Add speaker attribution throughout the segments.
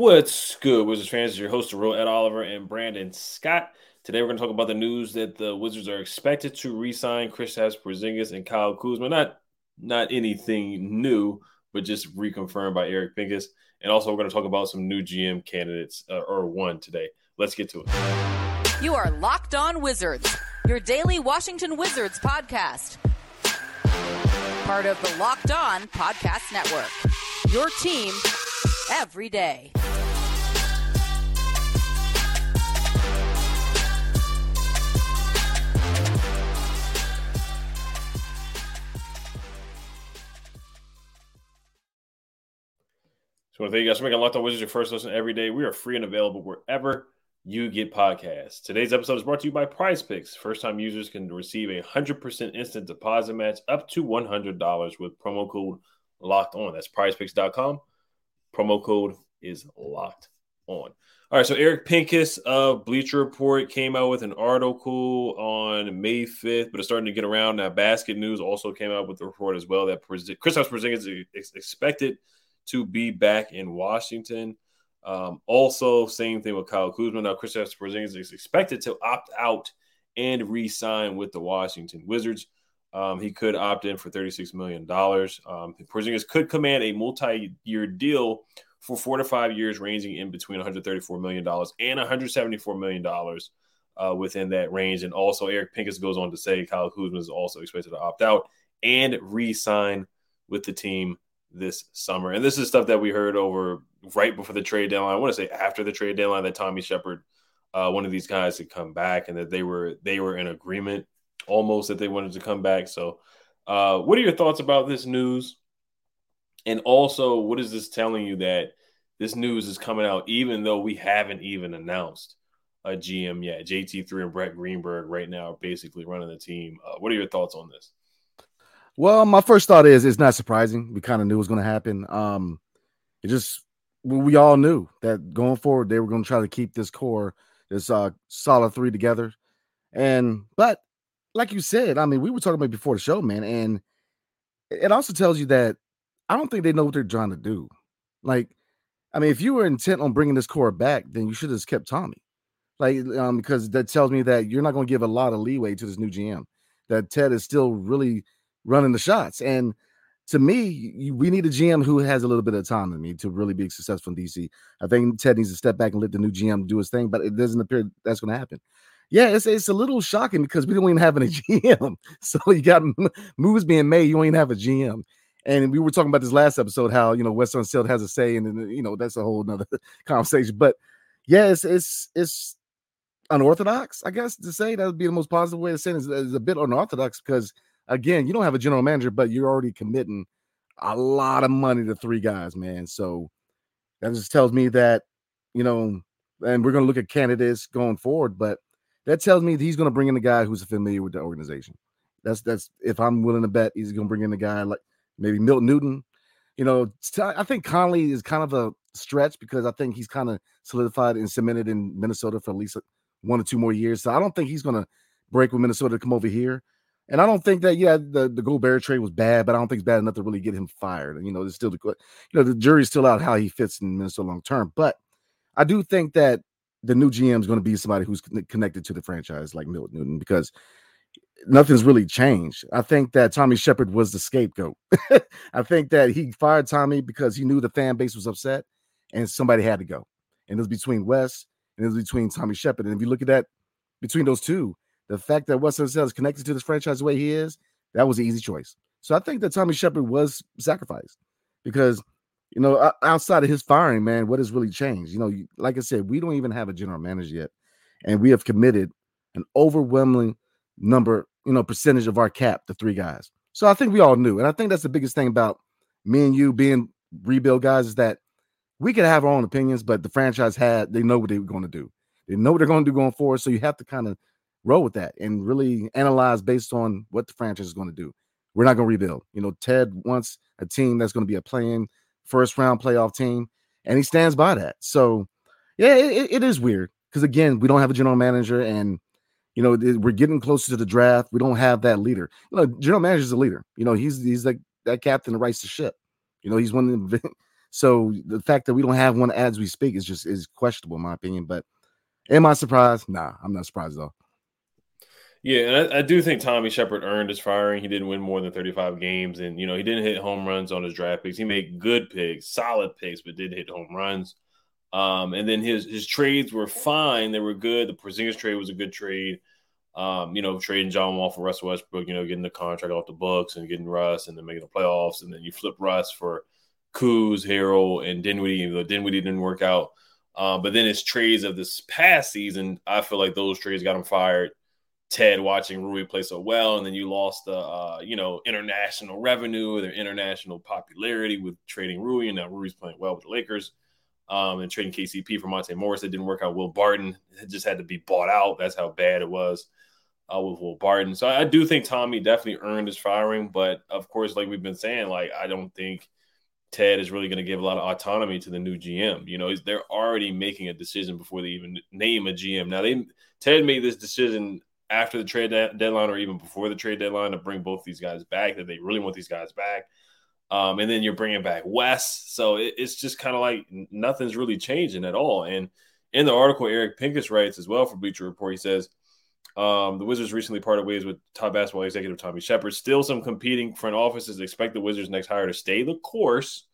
Speaker 1: What's good, Wizards fans? Your host, Real Ed Oliver and Brandon Scott. Today we're going to talk about the news that the Wizards are expected to re-sign Kristaps Porzingis and Kyle Kuzma. Not not anything new, but just reconfirmed by Eric Pincus. And also we're going to talk about some new GM candidates uh, or one today. Let's get to it.
Speaker 2: You are Locked On Wizards, your daily Washington Wizards podcast. Part of the Locked On Podcast Network. Your team every day.
Speaker 1: So, thank you guys for making Locked On Wizards your first listen every day. We are free and available wherever you get podcasts. Today's episode is brought to you by Prize Picks. First time users can receive a 100% instant deposit match up to $100 with promo code locked on. That's prizepicks.com. Promo code is locked on. All right, so Eric Pincus of Bleacher Report came out with an article on May 5th, but it's starting to get around. Now, Basket News also came out with the report as well that Kristaps Porzingis is expected to be back in Washington. Um, also, same thing with Kyle Kuzma. Now, Kristaps Porzingis is expected to opt out and re-sign with the Washington Wizards. Um, he could opt in for $36 million. Um, Porzingis could command a multi-year deal for four to five years, ranging in between $134 million and $174 million uh, within that range. And also, Eric Pincus goes on to say Kyle Kuzma is also expected to opt out and re-sign with the team this summer. And this is stuff that we heard over right before the trade deadline. I want to say after the trade deadline that Tommy Sheppard, uh, one of these guys, had come back and that they were they were in agreement almost that they wanted to come back. So, uh, what are your thoughts about this news? And also, what is this telling you that this news is coming out even though we haven't even announced a GM yet? JT3 and Brett Greenberg right now are basically running the team. Uh, what are your thoughts on this?
Speaker 3: Well, my first thought is it's not surprising. We kind of knew it was going to happen. Um, it just we all knew that going forward they were going to try to keep this core, this uh, solid three together. And but like you said, I mean, we were talking about before the show, man, and it also tells you that I don't think they know what they're trying to do. Like, I mean, if you were intent on bringing this core back, then you should have kept Tommy. Like, um, because that tells me that you're not going to give a lot of leeway to this new GM. That Ted is still really running the shots. And to me, we need a GM who has a little bit of autonomy to really be successful in DC. I think Ted needs to step back and let the new GM do his thing, but it doesn't appear that's going to happen. Yeah, it's it's a little shocking because we don't even have a GM. So you got moves being made, you don't even have a GM. And we were talking about this last episode, how you know Wes Unseld has a say, and you know that's a whole nother conversation. But yeah, it's it's it's unorthodox, I guess to say that would be the most positive way to say it is a bit unorthodox because again, you don't have a general manager, but you're already committing a lot of money to three guys, man. So that just tells me that, you know, and we're going to look at candidates going forward, but that tells me he's going to bring in a guy who's familiar with the organization. That's that's if I'm willing to bet he's going to bring in a guy like maybe Milton Newton. You know, I think Connelly is kind of a stretch because I think he's kind of solidified and cemented in Minnesota for at least one or two more years. So I don't think he's going to break with Minnesota to come over here. And I don't think that yeah the the Gobert trade was bad, but I don't think it's bad enough to really get him fired. And you know, there's still the you know the jury's still out how he fits in Minnesota long term. But I do think that the new GM is going to be somebody who's connected to the franchise like Milton Newton because nothing's really changed. I think that Tommy Sheppard was the scapegoat. I think that he fired Tommy because he knew the fan base was upset and somebody had to go. And it was between Wes and it was between Tommy Sheppard. And if you look at that between those two, the fact that Wes Unseld is connected to this franchise the way he is, that was an easy choice. So I think that Tommy Sheppard was sacrificed because, you know, outside of his firing, man, what has really changed? You know, like I said, we don't even have a general manager yet, and we have committed an overwhelming number, you know, percentage of our cap to three guys. So I think we all knew, and I think that's the biggest thing about me and you being rebuild guys is that we could have our own opinions, but the franchise had they know what they were going to do. They know what they're going to do going forward. So you have to kind of roll with that and really analyze based on what the franchise is going to do. We're not going to rebuild. You know, Ted wants a team that's going to be a playing first round playoff team, and he stands by that. So, yeah, it, it is weird because again, we don't have a general manager, and you know we're getting closer to the draft. We don't have that leader. You know, general manager is a leader. You know, he's he's like that captain that writes the ship. You know, he's one of the. So the fact that we don't have one as we speak is just is questionable, in my opinion. But am I surprised? Nah, I'm not surprised though.
Speaker 1: Yeah, and I, I, do think Tommy Sheppard earned his firing. He didn't win more than 35 games, and you know he didn't hit home runs on his draft picks. He made good picks, solid picks, but did hit home runs. Um, and then his his trades were fine; they were good. The Porzingis trade was a good trade. Um, you know, trading John Wall for Russ Westbrook, you know, getting the contract off the books and getting Russ, and then making the playoffs, and then you flip Russ for Kuz, Harrell, and Dinwiddie. Even though Dinwiddie didn't work out, um, but then his trades of this past season, I feel like those trades got him fired. Ted watching Rui play so well, and then you lost the uh, you know international revenue, their international popularity with trading Rui, and now Rui's playing well with the Lakers, um, and trading KCP for Monte Morris. It didn't work out. Will Barton just had to be bought out. That's how bad it was uh, with Will Barton. So I do think Tommy definitely earned his firing, but of course, like we've been saying, like I don't think Ted is really going to give a lot of autonomy to the new GM. You know, they're already making a decision before they even name a GM. Now they Ted made this decision after the trade de- deadline or even before the trade deadline to bring both these guys back that they really want these guys back. Um, and then you're bringing back Wes. So it, it's just kind of like nothing's really changing at all. And in the article, Eric Pincus writes as well for Bleacher Report, he says, um, the Wizards recently parted ways with top basketball executive Tommy Sheppard. Still, some competing front offices expect the Wizards' next hire to stay the course,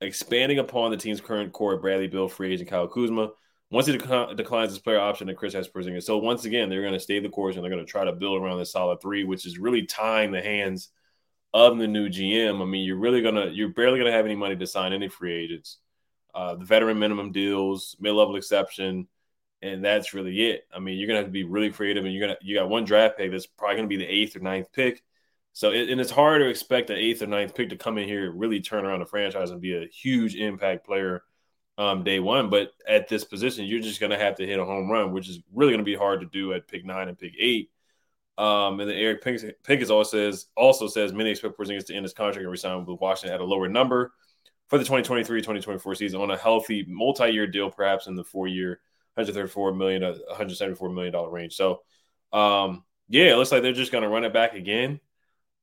Speaker 1: expanding upon the team's current core: Bradley Beal, free agent Kyle Kuzma, once he dec- declines his player option and Kristaps Porzingis. So once again, they're going to stay the course and they're going to try to build around this solid three, which is really tying the hands of the new GM. I mean, you're really gonna you're barely gonna have any money to sign any free agents. Uh, the veteran minimum deals, mid level exception, and that's really it. I mean, you're gonna have to be really creative, and you're gonna you got one draft pick that's probably gonna be the eighth or ninth pick. So it, and it's hard to expect an eighth or ninth pick to come in here, really turn around the franchise, and be a huge impact player um, day one. But at this position, you're just going to have to hit a home run, which is really going to be hard to do at pick nine and pick eight. Um, and then Eric Pincus also says also says many expect Porzingis to end his contract and resign with Washington at a lower number for the 2023-2024 season on a healthy multi-year deal, perhaps in the four-year, 134 million, 174 million dollar range. So, um, yeah, it looks like they're just going to run it back again.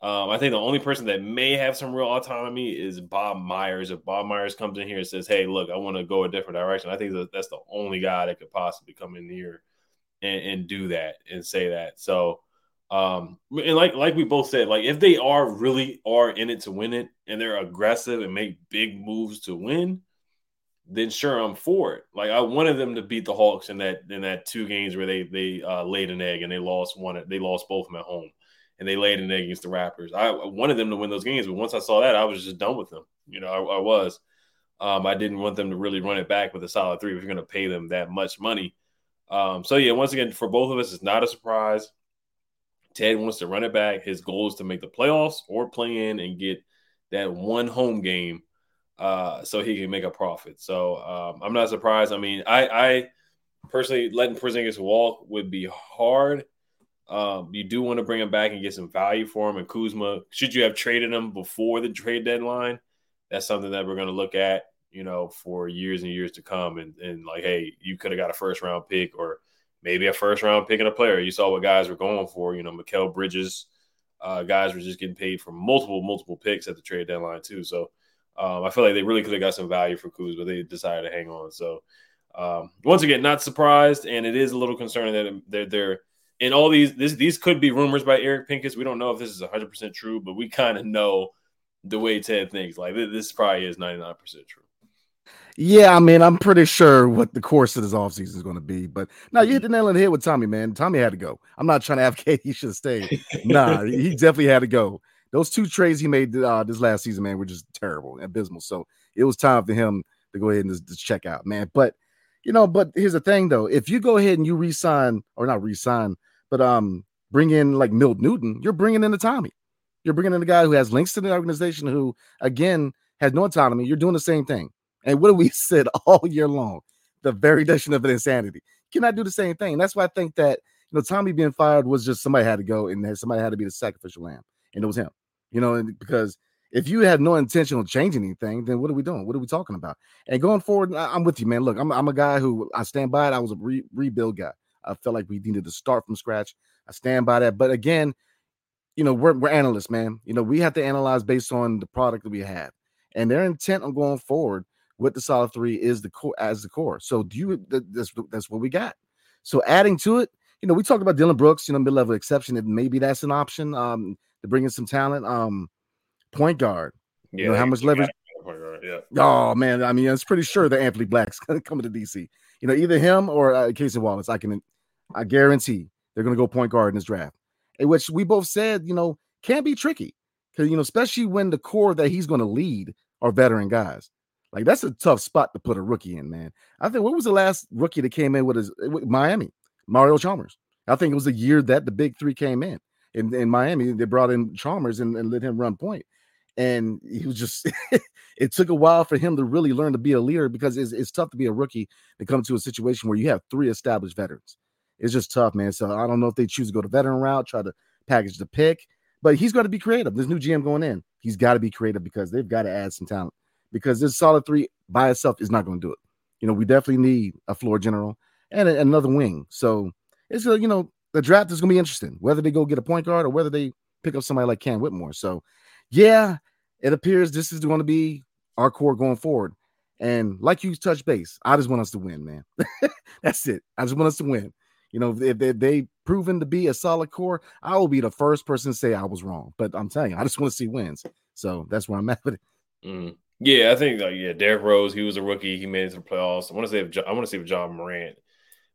Speaker 1: Um, I think the only person that may have some real autonomy is Bob Myers. If Bob Myers comes in here and says, "Hey, look, I want to go a different direction," I think that that's the only guy that could possibly come in here and, and do that and say that. So, um, and like like we both said, like if they are really are in it to win it and they're aggressive and make big moves to win, then sure I'm for it. Like I wanted them to beat the Hawks in that in that two games where they they uh, laid an egg and they lost one. They lost both of them at home and they laid an egg against the Raptors. I wanted them to win those games, but once I saw that, I was just done with them. You know, I, I was. Um, I didn't want them to really run it back with a solid three if you're going to pay them that much money. Um, so yeah, once again, for both of us, it's not a surprise. Ted wants to run it back. His goal is to make the playoffs or play in and get that one home game uh, so he can make a profit. So um, I'm not surprised. I mean, I, I personally letting Porzingis walk would be hard um, you do want to bring him back and get some value for him. And Kuzma, should you have traded him before the trade deadline, that's something that we're going to look at, you know, for years and years to come. And, and like, hey, you could have got a first round pick or maybe a first round pick and a player. You saw what guys were going for, you know, Mikal Bridges. Uh, guys were just getting paid for multiple, multiple picks at the trade deadline, too. So um, I feel like they really could have got some value for Kuz, but they decided to hang on. So um, once again, not surprised. And it is a little concerning that they're, they're, and all these this, these could be rumors by Eric Pincus. We don't know if this is 100% true, but we kind of know the way Ted thinks. Like this probably is 99% true.
Speaker 3: Yeah, I mean, I'm pretty sure what the course of this offseason is going to be. But now you hit the nail on the head with Tommy, man. Tommy had to go. I'm not trying to advocate he should have stayed. nah, he definitely had to go. Those two trades he made uh, this last season, man, were just terrible, and abysmal. So it was time for him to go ahead and just, just check out, man. But you know, but here's the thing though: if you go ahead and you resign or not resign, but um, bring in like Milt Newton, you're bringing in a Tommy. You're bringing in a guy who has links to the organization, who again has no autonomy. You're doing the same thing. And what do we said all year long? The very definition of insanity. Cannot do the same thing. That's why I think that you know Tommy being fired was just somebody had to go and somebody had to be the sacrificial lamb, and it was him. You know, because if you have no intention of changing anything, then what are we doing? What are we talking about? And going forward, I'm with you, man. Look, I'm, I'm a guy who I stand by it. I was a re- rebuild guy. I felt like we needed to start from scratch. I stand by that. But again, you know, we're, we're analysts, man. You know, we have to analyze based on the product that we have. And their intent on going forward with the solid three is the core as the core. So do you that's that's what we got. So adding to it, you know, we talked about Dillon Brooks, you know, mid-level exception, and maybe that's an option um to bring in some talent. Um point guard. Yeah, you know how much leverage. Yeah. Oh man, I mean, it's pretty sure that Anthony Black's coming to DC. You know, either him or uh, Cason Wallace. I can, I guarantee they're going to go point guard in this draft, in which we both said, you know, can be tricky because you know, especially when the core that he's going to lead are veteran guys. Like that's a tough spot to put a rookie in, man. I think what was the last rookie that came in with his with Miami? Mario Chalmers. I think it was the year that the big three came in. In, in Miami, they brought in Chalmers and, and let him run point and he was just it took a while for him to really learn to be a leader because it's, it's tough to be a rookie to come to a situation where you have three established veterans. It's just tough man. So i don't know if they choose to go the veteran route try to package the pick but he's got to be creative. This new gm going in he's got to be creative because they've got to add some talent because this solid three by itself is not going to do it. You know we definitely need a floor general and a, another wing. So it's a you know the draft is going to be interesting whether they go get a point guard or whether they pick up somebody like cam whitmore. So yeah, it appears this is going to be our core going forward. And like you touch base, I just want us to win, man. That's it. I just want us to win. You know, if they, they proven to be a solid core, I will be the first person to say I was wrong. But I'm telling you, I just want to see wins. So that's where I'm at with it.
Speaker 1: Mm. Yeah, I think like yeah, Derrick Rose, he was a rookie. He made it to the playoffs. I want to say if I want to see if Ja Morant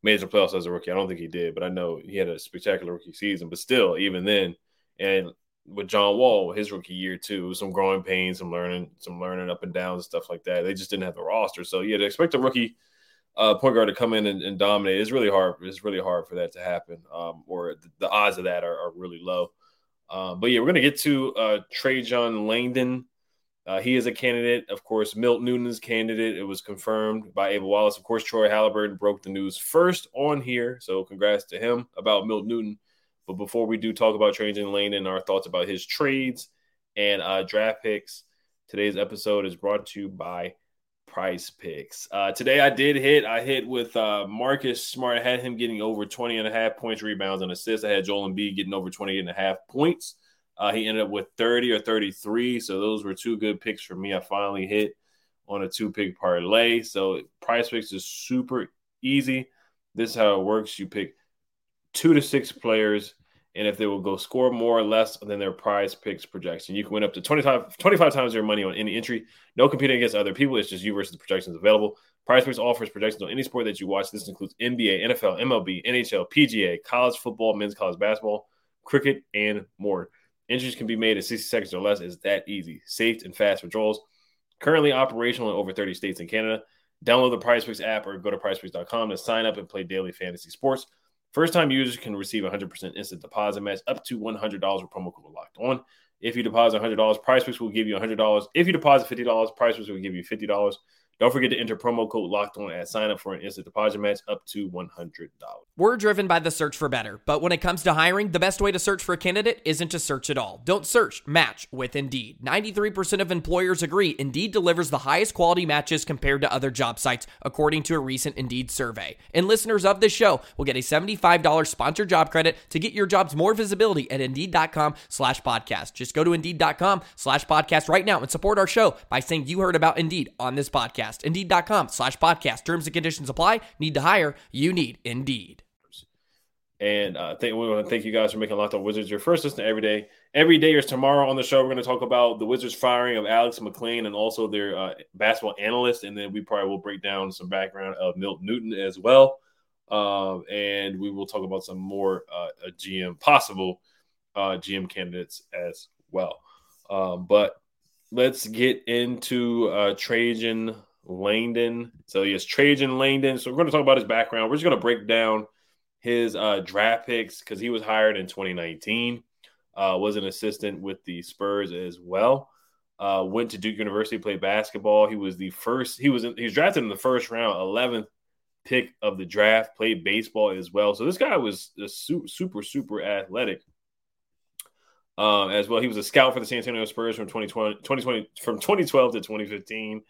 Speaker 1: made it to the playoffs as a rookie. I don't think he did, but I know he had a spectacular rookie season. But still, even then, and with John Wall, his rookie year too, some growing pains, some learning, some learning up and downs and stuff like that. They just didn't have the roster, so yeah, to expect a rookie uh, point guard to come in and, and, dominate is really hard. It's really hard for that to happen, um, or the, the, odds of that are, are really low. Um, but yeah, we're gonna get to uh, Trajan Langdon. Uh, he is a candidate, of course. Milt Newton's candidate. It was confirmed by Ava Wallace. Of course, Troy Haliburton broke the news first on here, so congrats to him about Milt Newton. But before we do talk about Trajan Lane and our thoughts about his trades and uh, draft picks, today's episode is brought to you by Prize Picks. Uh, today I did hit. I hit with uh, Marcus Smart. I had him getting over 20 and a half points, rebounds, and assists. I had Joel Embiid getting over 20 and a half points. Uh, he ended up with 30 or 33. So those were two good picks for me. I finally hit on a two pick parlay. So Prize Picks is super easy. This is how it works. You pick two to six players, and if they will go score more or less than their prize picks projection, you can win up to 25, 25 times your money on any entry. No competing against other people. It's just you versus the projections available. Prize Picks offers projections on any sport that you watch. This includes NBA, NFL, MLB, NHL, PGA, college football, men's college basketball, cricket, and more. Entries can be made in 60 seconds or less. It's that easy. Safe and fast withdrawals. Currently operational in over 30 states and Canada. Download the Prize Picks app or go to prizepicks.com to sign up and play daily fantasy sports. First time users can receive 100% instant deposit match up to $100 with promo code locked on. If you deposit $100, Prize Picks will give you $100. If you deposit $50, Prize Picks will give you $50. Don't forget to enter promo code locked on at sign up for an instant deposit match up to $100.
Speaker 4: We're driven by the search for better, but when it comes to hiring, the best way to search for a candidate isn't to search at all. Don't search, match with Indeed. 93% of employers agree Indeed delivers the highest quality matches compared to other job sites, according to a recent Indeed survey. And listeners of this show will get a $75 sponsored job credit to get your jobs more visibility at Indeed.com slash podcast. Just go to Indeed.com slash podcast right now and support our show by saying you heard about Indeed on this podcast podcast. Indeed.com slash podcast. Terms and conditions apply. Need to hire? You need Indeed.
Speaker 1: And uh, thank, we want to thank you guys for making Locked On Wizards your first listen every day. Every day is tomorrow on the show. We're going to talk about the Wizards firing of Alex McLean and also their uh, basketball analyst. And then we probably will break down some background of Milt Newton as well. Um, and we will talk about some more uh, GM possible uh, GM candidates as well. Um, but let's get into uh, Trajan Langdon. So he yes, Trajan Langdon. So we're going to talk about his background. We're just going to break down his uh, draft picks because he was hired in 2019. Uh, was an assistant with the Spurs as well. Uh, went to Duke University, played basketball. He was the first. He was in, he was drafted in the first round, eleventh pick of the draft. Played baseball as well. So this guy was super, super, super athletic. Um, as well, he was a scout for the San Antonio Spurs from 2020, 2020 from 2012 to 2015.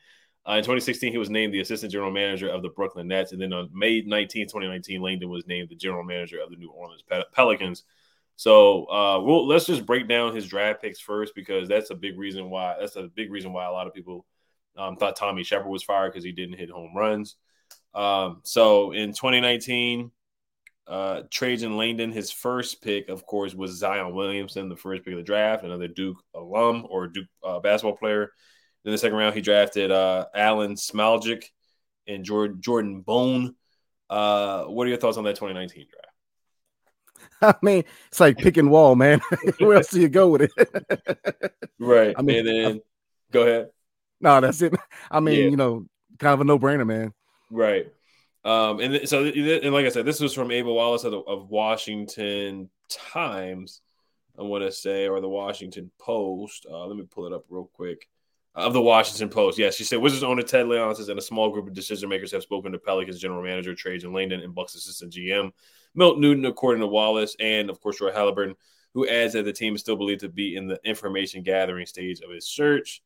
Speaker 1: Uh, in 2016, he was named the assistant general manager of the Brooklyn Nets. And then on May 19, 2019, Langdon was named the general manager of the New Orleans Pelicans. So uh, we'll, let's just break down his draft picks first because that's a big reason why that's a big reason why a lot of people um, thought Tommy Sheppard was fired because he didn't hit home runs. Um, so in 2019, uh, Trajan Langdon, his first pick, of course, was Zion Williamson, the first pick of the draft, another Duke alum or Duke uh, basketball player. In the second round, he drafted uh, Alen Smailagic and Jordan, Jordan Bone. Uh, what are your thoughts on that 2019 draft?
Speaker 3: I mean, it's like picking wall, man. Where else do you go with it?
Speaker 1: right. I mean, and then I, go ahead.
Speaker 3: No, that's it. I mean, yeah. you know, kind of a no brainer, man.
Speaker 1: Right. Um, and so, and like I said, this was from Ava Wallace of, the, of Washington Times, I want to say, or the Washington Post. Uh, let me pull it up real quick. Of the Washington Post, yes, she said Wizards owner Ted Leonsis and a small group of decision makers have spoken to Pelicans general manager Trajan Langdon and Bucks assistant GM Milt Newton, according to Wallace, and of course Troy Haliburton, who adds that the team is still believed to be in the information gathering stage of its search.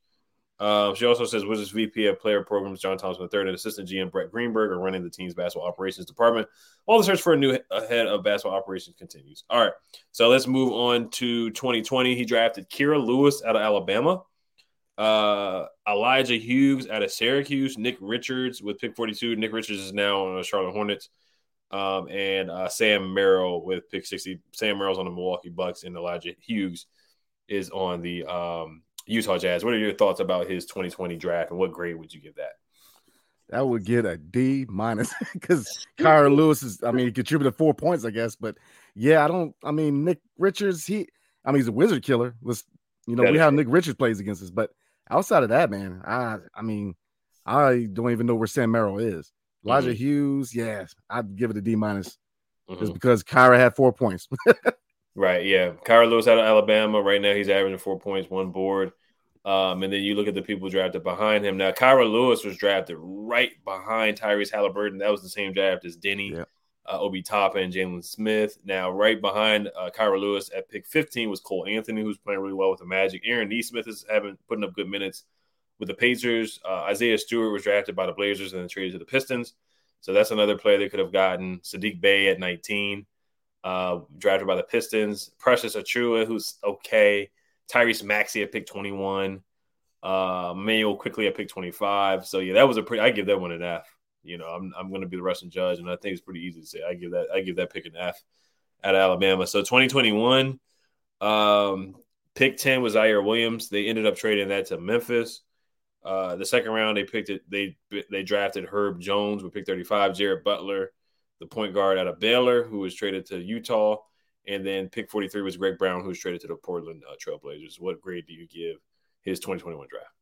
Speaker 1: Uh, she also says Wizards VP of Player Programs John Thompson III and Assistant GM Brett Greenberg are running the team's basketball operations department. While the search for a new head of basketball operations continues. All right, so let's move on to 2020. He drafted Kira Lewis out of Alabama, uh, Elijah Hughes out of Syracuse, Nick Richards with pick 42. Nick Richards is now on the Charlotte Hornets um, and uh, Sam Merrill with pick 60. Sam Merrill's on the Milwaukee Bucks, and Elijah Hughes is on the um, Utah Jazz. What are your thoughts about his 2020 draft, and what grade would you give that?
Speaker 3: That would get a D minus because Kira Lewis is, I mean, he contributed four points, I guess. But yeah, I don't, I mean, Nick Richards, he, I mean, he's a wizard killer. Let's, you know, that we have Nick Richards plays against us. But outside of that, man, I, I mean, I don't even know where Sam Merrill is. Elijah mm-hmm. Hughes, yeah, I'd give it a D minus mm-hmm. just because Kira had four points.
Speaker 1: right. Yeah. Kira Lewis out of Alabama. Right now he's averaging four points, one board. Um, and then you look at the people drafted behind him. Now, Kira Lewis was drafted right behind Tyrese Haliburton. That was the same draft as Deni. yeah. Uh, Obi Toppin, Jalen Smith. Now, right behind uh, Kira Lewis at pick 15 was Cole Anthony, who's playing really well with the Magic. Aaron Nesmith is having putting up good minutes with the Pacers. Uh, Isaiah Stewart was drafted by the Blazers and then traded to the Pistons. So that's another player they could have gotten. Sadiq Bey at 19, uh, drafted by the Pistons. Precious Achiuwa, who's okay. Tyrese Maxey at pick 21. Uh, Manuel Quickley at pick 25. So yeah, that was a pretty. I give that one an F. You know, I'm I'm going to be the Russian judge, and I think it's pretty easy to say. I give that I give that pick an F at Alabama. So 2021, um, pick 10 was Ziaire Williams. They ended up trading that to Memphis. Uh, the second round, they picked it. They they drafted Herb Jones with pick 35, Jared Butler, the point guard out of Baylor, who was traded to Utah, and then pick 43 was Greg Brown, who was traded to the Portland uh, Trailblazers. What grade do you give his 2021 draft?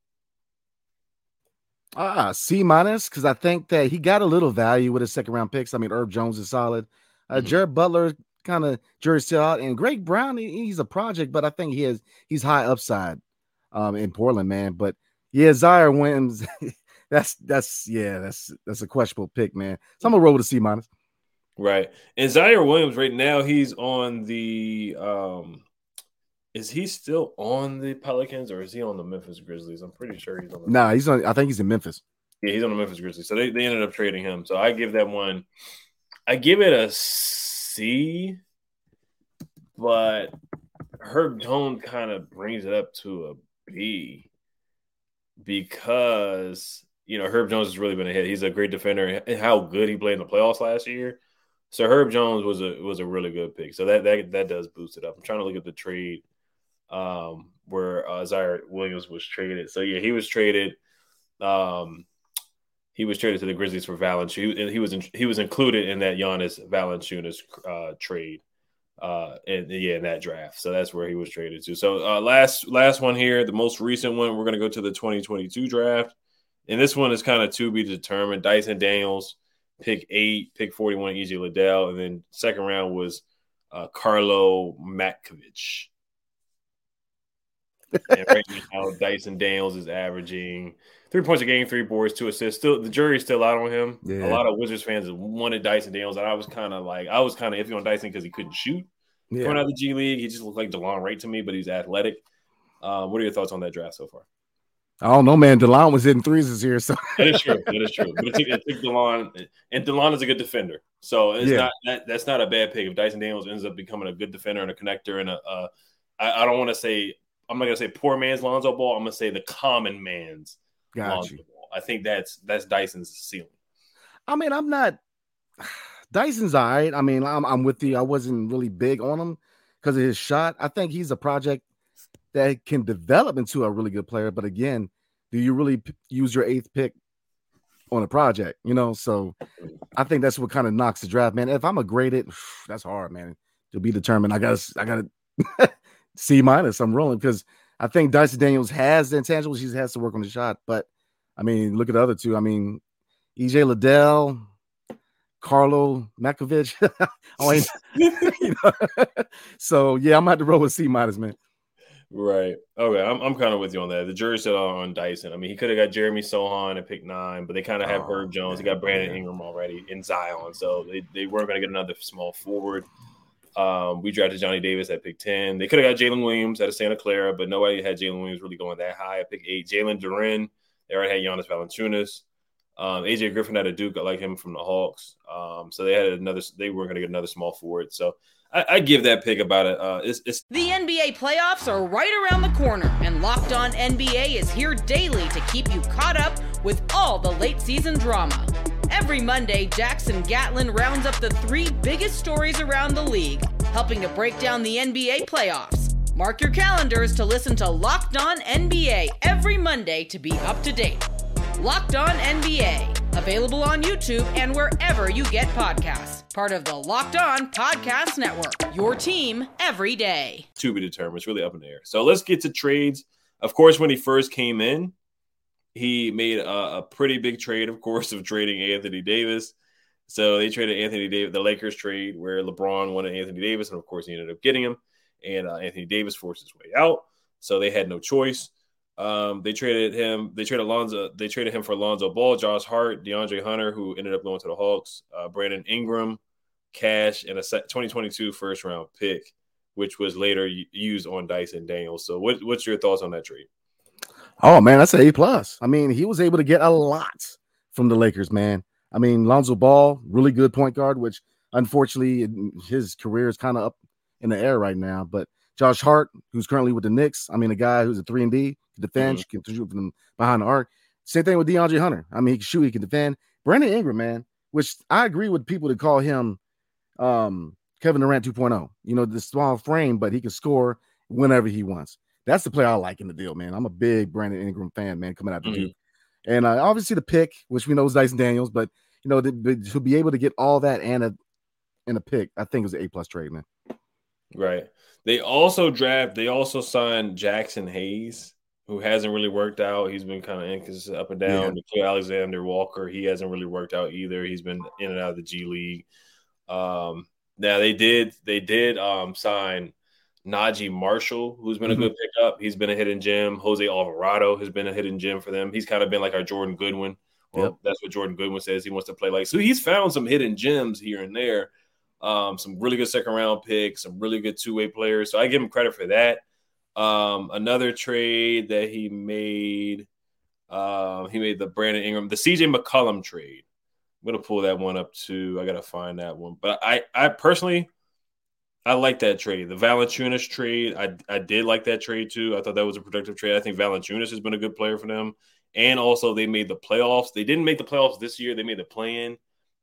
Speaker 3: Ah, C minus because I think that he got a little value with his second round picks. I mean, Herb Jones is solid. Uh, mm-hmm. Jared Butler kind of jury's still out, and Greg Brown he's a project, but I think he has he's high upside um, in Portland, man. But yeah, Ziaire Williams. that's that's yeah, that's that's a questionable pick, man. So I'm gonna roll with a C minus.
Speaker 1: Right. And Ziaire Williams right now, he's on the um is he still on the Pelicans or is he on the Memphis Grizzlies? I'm pretty sure he's on the
Speaker 3: Nah, he's on I think he's in Memphis.
Speaker 1: Yeah, he's on the Memphis Grizzlies. So they, they ended up trading him. So I give that one I give it a C, but Herb Jones kind of brings it up to a B because you know Herb Jones has really been a hit. He's a great defender, and how good he played in the playoffs last year. So Herb Jones was a was a really good pick. So that that that does boost it up. I'm trying to look at the trade um, where uh, Ziaire Williams was traded. So yeah, he was traded. Um, he was traded to the Grizzlies for Valanciunas, and he was in, he was included in that Jonas Valanciunas uh, trade uh and yeah in that draft. So that's where he was traded to. So uh last last one here the most recent one we're to go to the 2022 draft. And this one is kind of to be determined. Dyson daniels pick eight pick 41 EJ Liddell. And then second round was uh Karlo Matkovic and right now, Dyson Daniels is averaging three points a game, three boards, two assists. Still, the jury's still out on him.
Speaker 3: Yeah.
Speaker 1: A lot of Wizards fans wanted Dyson Daniels, and I was kind of like, I was kind of iffy on Dyson because he couldn't shoot.
Speaker 3: Yeah.
Speaker 1: Coming out of the G League, he just looked like DeLon Wright to me, but he's athletic. Uh, what are your thoughts on that draft so far?
Speaker 3: I don't know, man. Delon was hitting threes this year, so
Speaker 1: That is true. That is true. But it took DeLon, and DeLon is a good defender, so it's
Speaker 3: Yeah.
Speaker 1: not that, that's not a bad pick. If Dyson Daniels ends up becoming a good defender and a connector, and a, uh, I, I don't want to say I'm not gonna say poor man's Lonzo Ball. I'm gonna say the common man's
Speaker 3: got
Speaker 1: Lonzo
Speaker 3: you.
Speaker 1: Ball. I think that's that's Dyson's ceiling.
Speaker 3: I mean, I'm not. Dyson's all right. I mean, I'm, I'm with you. I wasn't really big on him because of his shot. I think he's a project that can develop into a really good player. But again, do you really p- use your eighth pick on a project? You know, so I think that's what kind of knocks the draft, man. If I'm a graded, that's hard, man. To be determined, I got to, I got to C minus. I'm rolling because I think Dyson Daniels has the intangibles. He has to work on the shot, but I mean, look at the other two. I mean, EJ Liddell, Karlo Matkovic. you know? so yeah, I'm gonna have to roll with C minus, man.
Speaker 1: Right. Okay. I'm, I'm kind of with you on that. The jury's still out on Dyson. I mean, he could have got Jeremy Sochan and pick nine, but they kind of have
Speaker 3: Oh,
Speaker 1: Herb Jones. He got Brandon
Speaker 3: yeah.
Speaker 1: Ingram already in Zion, so they, they weren't going to get another small forward. Um, we drafted Johnny Davis at pick 10. They could have got Jalen Williams out of Santa Clara, but nobody had Jalen Williams really going that high at pick eight. Jalen Duren, they already had Jonas Valanciunas. Um, AJ Griffin had a Duke. I like him from the Hawks. Um, so they had another, they weren't going to get another small forward. So I, I give that pick about it. Uh, it's, it's
Speaker 2: The NBA playoffs are right around the corner, and Locked On NBA is here daily to keep you caught up with all the late season drama. Every Monday, Jackson Gatlin rounds up the three biggest stories around the league, helping to break down the NBA playoffs. Mark your calendars to listen to Locked On NBA every Monday to be up to date. Locked On NBA, available on YouTube and wherever you get podcasts. Part of the Locked On Podcast Network, your team every day.
Speaker 1: to be determined. It's really up in the air. So let's get to trades. Of course, when he first came in, he made a, a pretty big trade, of course, of trading Anthony Davis. So they traded Anthony Davis, the Lakers trade where LeBron wanted Anthony Davis, and of course he ended up getting him. And uh, Anthony Davis forced his way out, so they had no choice. Um, they traded him. They traded Lonzo. They traded him for Lonzo Ball, Josh Hart, DeAndre Hunter, who ended up going to the Hawks, uh, Brandon Ingram, cash, and a 2022 first round pick, which was later used on Dyson Daniels. So, what, what's your thoughts on that trade?
Speaker 3: Oh man, that's an A plus. I mean, he was able to get a lot from the Lakers, man. I mean, Lonzo Ball, really good point guard, which unfortunately his career is kind of up in the air right now. But Josh Hart, who's currently with the Knicks, I mean, a guy who's a three and D, can defend, can shoot from behind the arc. Same thing with DeAndre Hunter. I mean, he can shoot, he can defend. Brandon Ingram, man, which I agree with people to call him um, Kevin Durant 2.0. You know, the small frame, but he can score whenever he wants. That's the player I like in the deal, man. I'm a big Brandon Ingram fan, man, coming out the
Speaker 1: Mhm.
Speaker 3: Duke. And uh, obviously the pick, which we know is Dyson Daniels, but you know, the- to be able to get all that and a and a pick, I think it was an A plus trade, man.
Speaker 1: Right. They also draft. They also signed Jaxson Hayes, who hasn't really worked out. He's been kind of inconsistent up and down.
Speaker 3: Yeah.
Speaker 1: Alexander Walker, he hasn't really worked out either. He's been in and out of the G League. Um, now they did. They did um, sign Naji Marshall, who's been a
Speaker 3: Mhm.
Speaker 1: good pickup. He's been a hidden gem. Jose Alvarado has been a hidden gem for them. He's kind of been like our Jordan Goodwin. Well,
Speaker 3: Yep.
Speaker 1: that's what Jordan Goodwin says he wants to play like. So he's found some hidden gems here and there. Um, some really good second round picks, some really good two way players. So I give him credit for that. Um, another trade that he made, um, he made the Brandon Ingram, the CJ McCollum trade. I'm gonna pull that one up too. I gotta find that one. But I, I personally, I like that trade. The Valanciunas trade, I, I did like that trade too. I thought that was a productive trade. I think Valanciunas has been a good player for them. And also, they made the playoffs. They didn't make the playoffs this year. They made the play-in,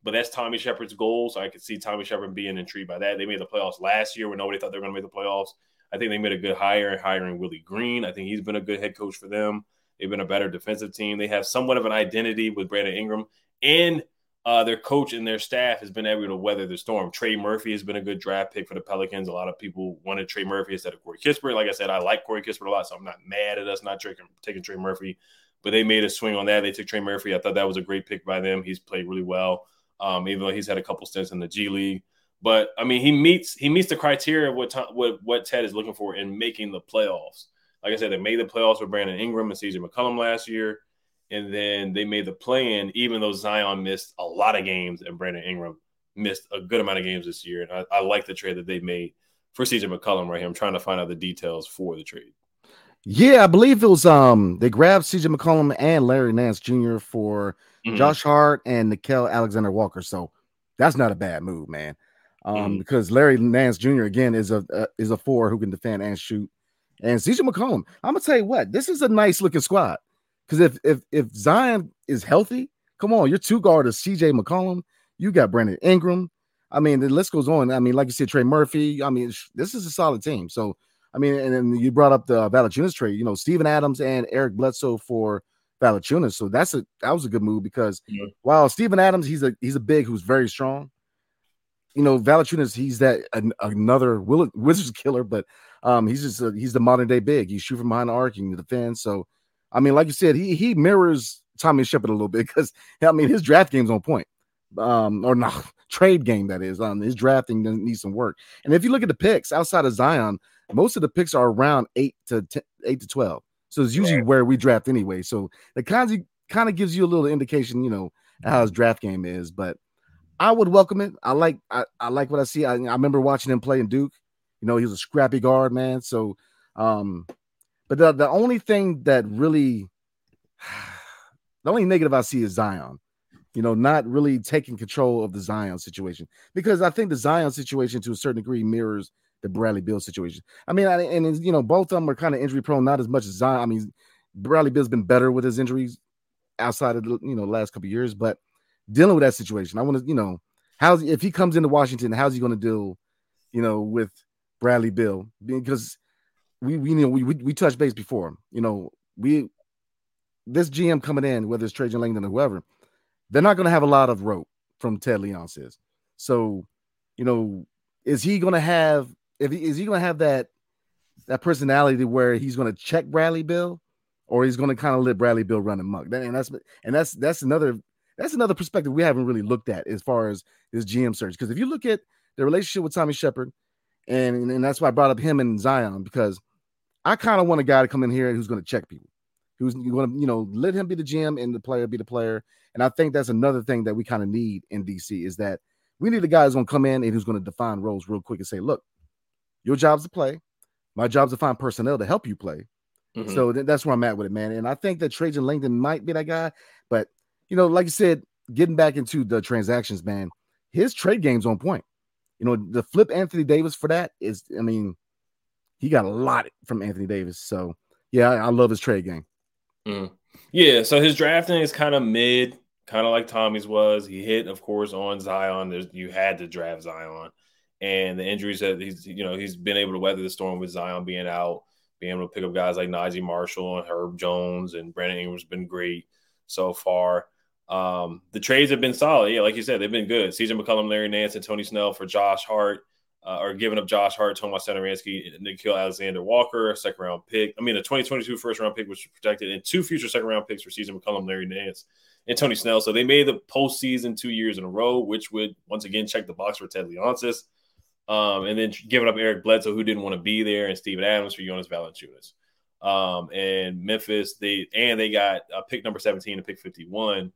Speaker 1: but that's Tommy Sheppard's goal. So I could see Tommy Sheppard being intrigued by that. They made the playoffs last year when nobody thought they were going to make the playoffs. I think they made a good hire hiring Willie Green. I think he's been a good head coach for them. They've been a better defensive team. They have somewhat of an identity with Brandon Ingram, and uh, their coach and their staff has been able to weather the storm. Trey Murphy has been a good draft pick for the Pelicans. A lot of people wanted Trey Murphy instead of Corey Kispert. Like I said, I like Corey Kispert a lot, so I'm not mad at us not taking, taking Trey Murphy. But they made a swing on that. They took Trey Murphy. I thought that was a great pick by them. He's played really well, um, even though he's had a couple stints in the G League. But I mean, he meets he meets the criteria of what what what Ted is looking for in making the playoffs. Like I said, they made the playoffs with Brandon Ingram and CJ McCollum last year. And then they made the play in, even though Zion missed a lot of games and Brandon Ingram missed a good amount of games this year. And I, I like the trade that they made for CJ McCollum right here. I'm trying to find out the details for the trade.
Speaker 3: Yeah, I believe it was um they grabbed CJ McCollum and Larry Nance Jr. for mm-hmm. Josh Hart and Nickeil Alexander Walker. So that's not a bad move, man. Um, mm-hmm. because Larry Nance Jr. again is a uh, is a four who can defend and shoot. And CJ McCollum, I'm gonna tell you what, this is a nice looking squad. Because if if if Zion is healthy, come on, your two guard is CJ McCollum. You got Brandon Ingram. I mean, the list goes on. I mean, like you said, Trey Murphy. I mean, this is a solid team. So, I mean, and then you brought up the Valanciunas trade. You know, Steven Adams and Eric Bledsoe for Valanciunas. So that's a that was a good move because yeah. while Steven Adams, he's a he's a big who's very strong. You know, Valanciunas, he's that an, another Wizards killer, but um, he's just a, he's the modern day big. He shoot from behind the arc, he can defend. So I mean, like you said, he he mirrors Tommy Sheppard a little bit because I mean his draft game's on point. Um, or not trade game that is. Um, his drafting needs some work. And if you look at the picks outside of Zion, most of the picks are around eight to 10, eight to twelve. So it's usually where we draft anyway. So the kind of kind of gives you a little indication, you know, how his draft game is. But I would welcome it. I like I, I like what I see. I, I remember watching him play in Duke. You know, he was a scrappy guard, man. So um, but the, the only thing that really, the only negative I see is Zion, you know, not really taking control of the Zion situation because I think the Zion situation to a certain degree mirrors the Bradley Beal situation. I mean, I, and you know, both of them are kind of injury prone, not as much as Zion. I mean, Bradley Beal's been better with his injuries outside of the you know last couple years, but dealing with that situation, I want to you know how's if he comes into Washington, how's he going to deal, you know, with Bradley Beal? because we we you know we, we we touched base before. You know, we this GM coming in, whether it's Trajan Langdon or whoever, they're not going to have a lot of rope from Ted Leonsis. So, you know, is he going to have if he, is he going to have that that personality where he's going to check Bradley Beal, or he's going to kind of let Bradley Beal run amok? And that's and that's that's another that's another perspective we haven't really looked at as far as this GM search. Because if you look at the relationship with Tommy Sheppard, and and that's why I brought up him and Zion because I kind of want a guy to come in here who's going to check people, who's going to, you know, let him be the GM and the player be the player. And I think that's another thing that we kind of need in DC is that we need a guy who's going to come in and who's going to define roles real quick and say, look, your job's to play. My job's to find personnel to help you play. Mm-hmm. So th- that's where I'm at with it, man. And I think that Trajan Langdon might be that guy. But, you know, like you said, getting back into the transactions, man, his trade game's on point. You know, the flip Anthony Davis for that is, I mean, he got a lot from Anthony Davis. So yeah, I, I love his trade game.
Speaker 1: Mm. Yeah, so his drafting is kind of mid, kind of like Tommy's was. He hit, of course, on Zion. There's you had to draft Zion, and the injuries that he's you know he's been able to weather the storm with Zion being out, being able to pick up guys like Naji Marshall and Herb Jones and Brandon Ingram's been great so far. Um, the trades have been solid. Yeah, like you said, they've been good. CJ McCollum, Larry Nance, and Tony Snell for Josh Hart uh, or giving up Josh Hart, Tomas Satoransky, Nickeil Alexander Walker, second round pick. I mean, a 2022 first round pick, which was protected, and two future second round picks for CJ McCollum, Larry Nance, and Tony Snell. So they made the postseason two years in a row, which would once again check the box for Ted Leonsis. Um, and then giving up Eric Bledsoe, who didn't want to be there, and Steven Adams for Jonas Valanciunas. Um, and Memphis, they and they got a pick number 17 and pick 51.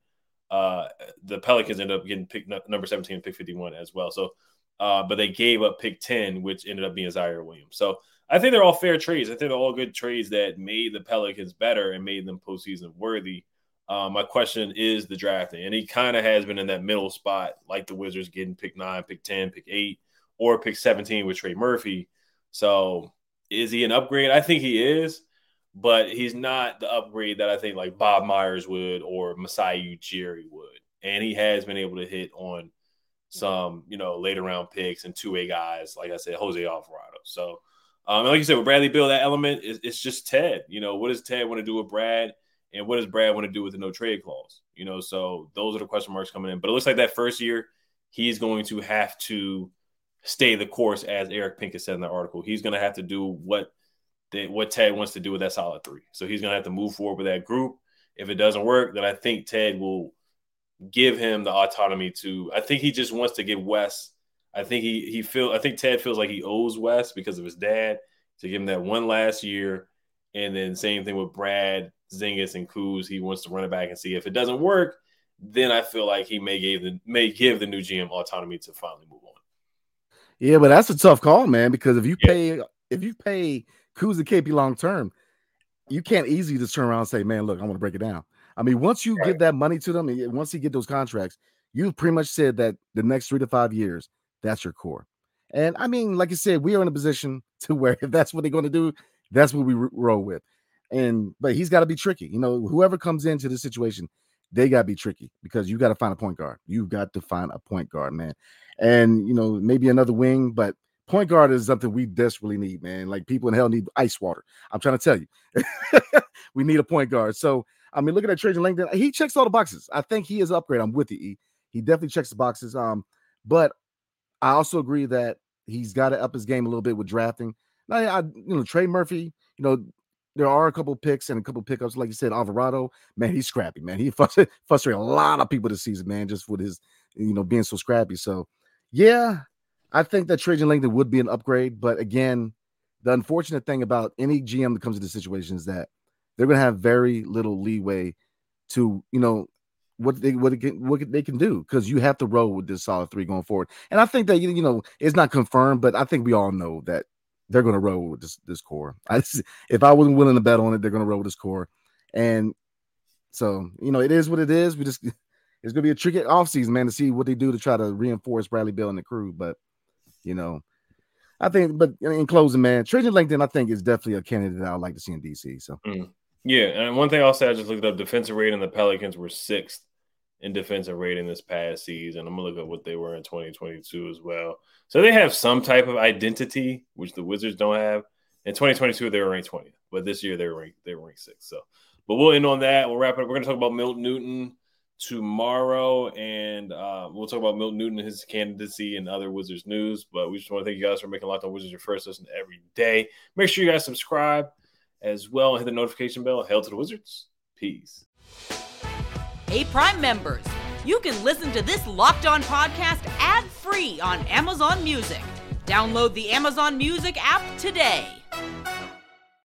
Speaker 1: Uh, the Pelicans ended up getting pick number 17 and pick 51 as well. So uh, but they gave up pick 10, which ended up being Ziaire Williams. So I think they're all fair trades. I think they're all good trades that made the Pelicans better and made them postseason worthy. Uh, my question is the drafting, and he kind of has been in that middle spot, like the Wizards getting pick nine, pick 10, pick eight, or pick 17 with Trey Murphy. So is he an upgrade? I think he is, but he's not the upgrade that I think like Bob Myers would or Masai Ujiri would. And he has been able to hit on some, you know, later round picks and two way guys, like I said, Jose Alvarado. So, um, like you said, with Bradley Beal, that element is it's just Ted. You know, what does Ted want to do with Brad, and what does Brad want to do with the no trade clause? You know, so those are the question marks coming in. But it looks like that first year, he's going to have to stay the course, as Eric Pincus said in the article. He's going to have to do what they, what Ted wants to do with that solid three. So he's going to have to move forward with that group. If it doesn't work, then I think Ted will give him the autonomy to. I think he just wants to give Wes. I think he he feel. I think Ted feels like he owes Wes because of his dad to give him that one last year And then same thing with Brad, Zingas, and Kuz. He wants to run it back and see if it doesn't work. Then I feel like he may give the may give the new GM autonomy to finally move on.
Speaker 3: Yeah, but that's a tough call, man. Because if you yeah. pay if you pay Kuz and KP long term, you can't easily just turn around and say, "Man, look, I want to break it down." I mean, once you right. give that money to them, and once you get those contracts, you've pretty much said that the next three to five years, that's your core. And I mean, like I said, we are in a position to where if that's what they're going to do, that's what we roll with. And but he's got to be tricky. You know, whoever comes into this situation, they got to be tricky because you got to find a point guard. You've got to find a point guard, man. And you know, maybe another wing, but point guard is something we desperately need, man. Like people in hell need ice water. I'm trying to tell you, we need a point guard. So I mean, looking at that. Trajan Langdon, he checks all the boxes. I think he is upgrade. I'm with you. E. He definitely checks the boxes. Um, but I also agree that he's got to up his game a little bit with drafting. Now, I, you know, Trey Murphy, you know, there are a couple picks and a couple pickups. Like you said, Alvarado, man, he's scrappy, man. He frustrated a lot of people this season, man, just with his, you know, being so scrappy. So, yeah, I think that Trajan Langdon would be an upgrade. But again, the unfortunate thing about any GM that comes into the situation is that they're going to have very little leeway to you know what they what, can, what they can do because you have to roll with this solid three going forward. And I think that you know it's not confirmed, but I think we all know that they're going to roll with this this core. I, if I wasn't willing to bet on it, they're going to roll with this core. And so you know it is what it is. We just it's going to be a tricky offseason, man, to see what they do to try to reinforce Bradley Beal and the crew. But you know, I think. But in closing, man, Trajan Langdon, I think is definitely a candidate I'd like to see in DC. So.
Speaker 1: Mm. Yeah, and one thing I'll say, I just looked up defensive rating. The Pelicans were sixth in defensive rating this past season. I'm gonna look at what they were in 2022 as well. So they have some type of identity, which the Wizards don't have. In 2022, they were ranked 20th, but this year they were ranked they were ranked sixth. So, but we'll end on that. We'll wrap it up. We're gonna talk about Milton Newton tomorrow, and uh, we'll talk about Milton Newton, and his candidacy, and other Wizards news. But we just want to thank you guys for making Locked On Wizards your first listen every day. Make sure you guys subscribe as well and hit the notification bell. Hail to the Wizards. Peace.
Speaker 2: Hey, Prime members, you can listen to this Locked On podcast ad free on Amazon Music. Download the Amazon Music app today.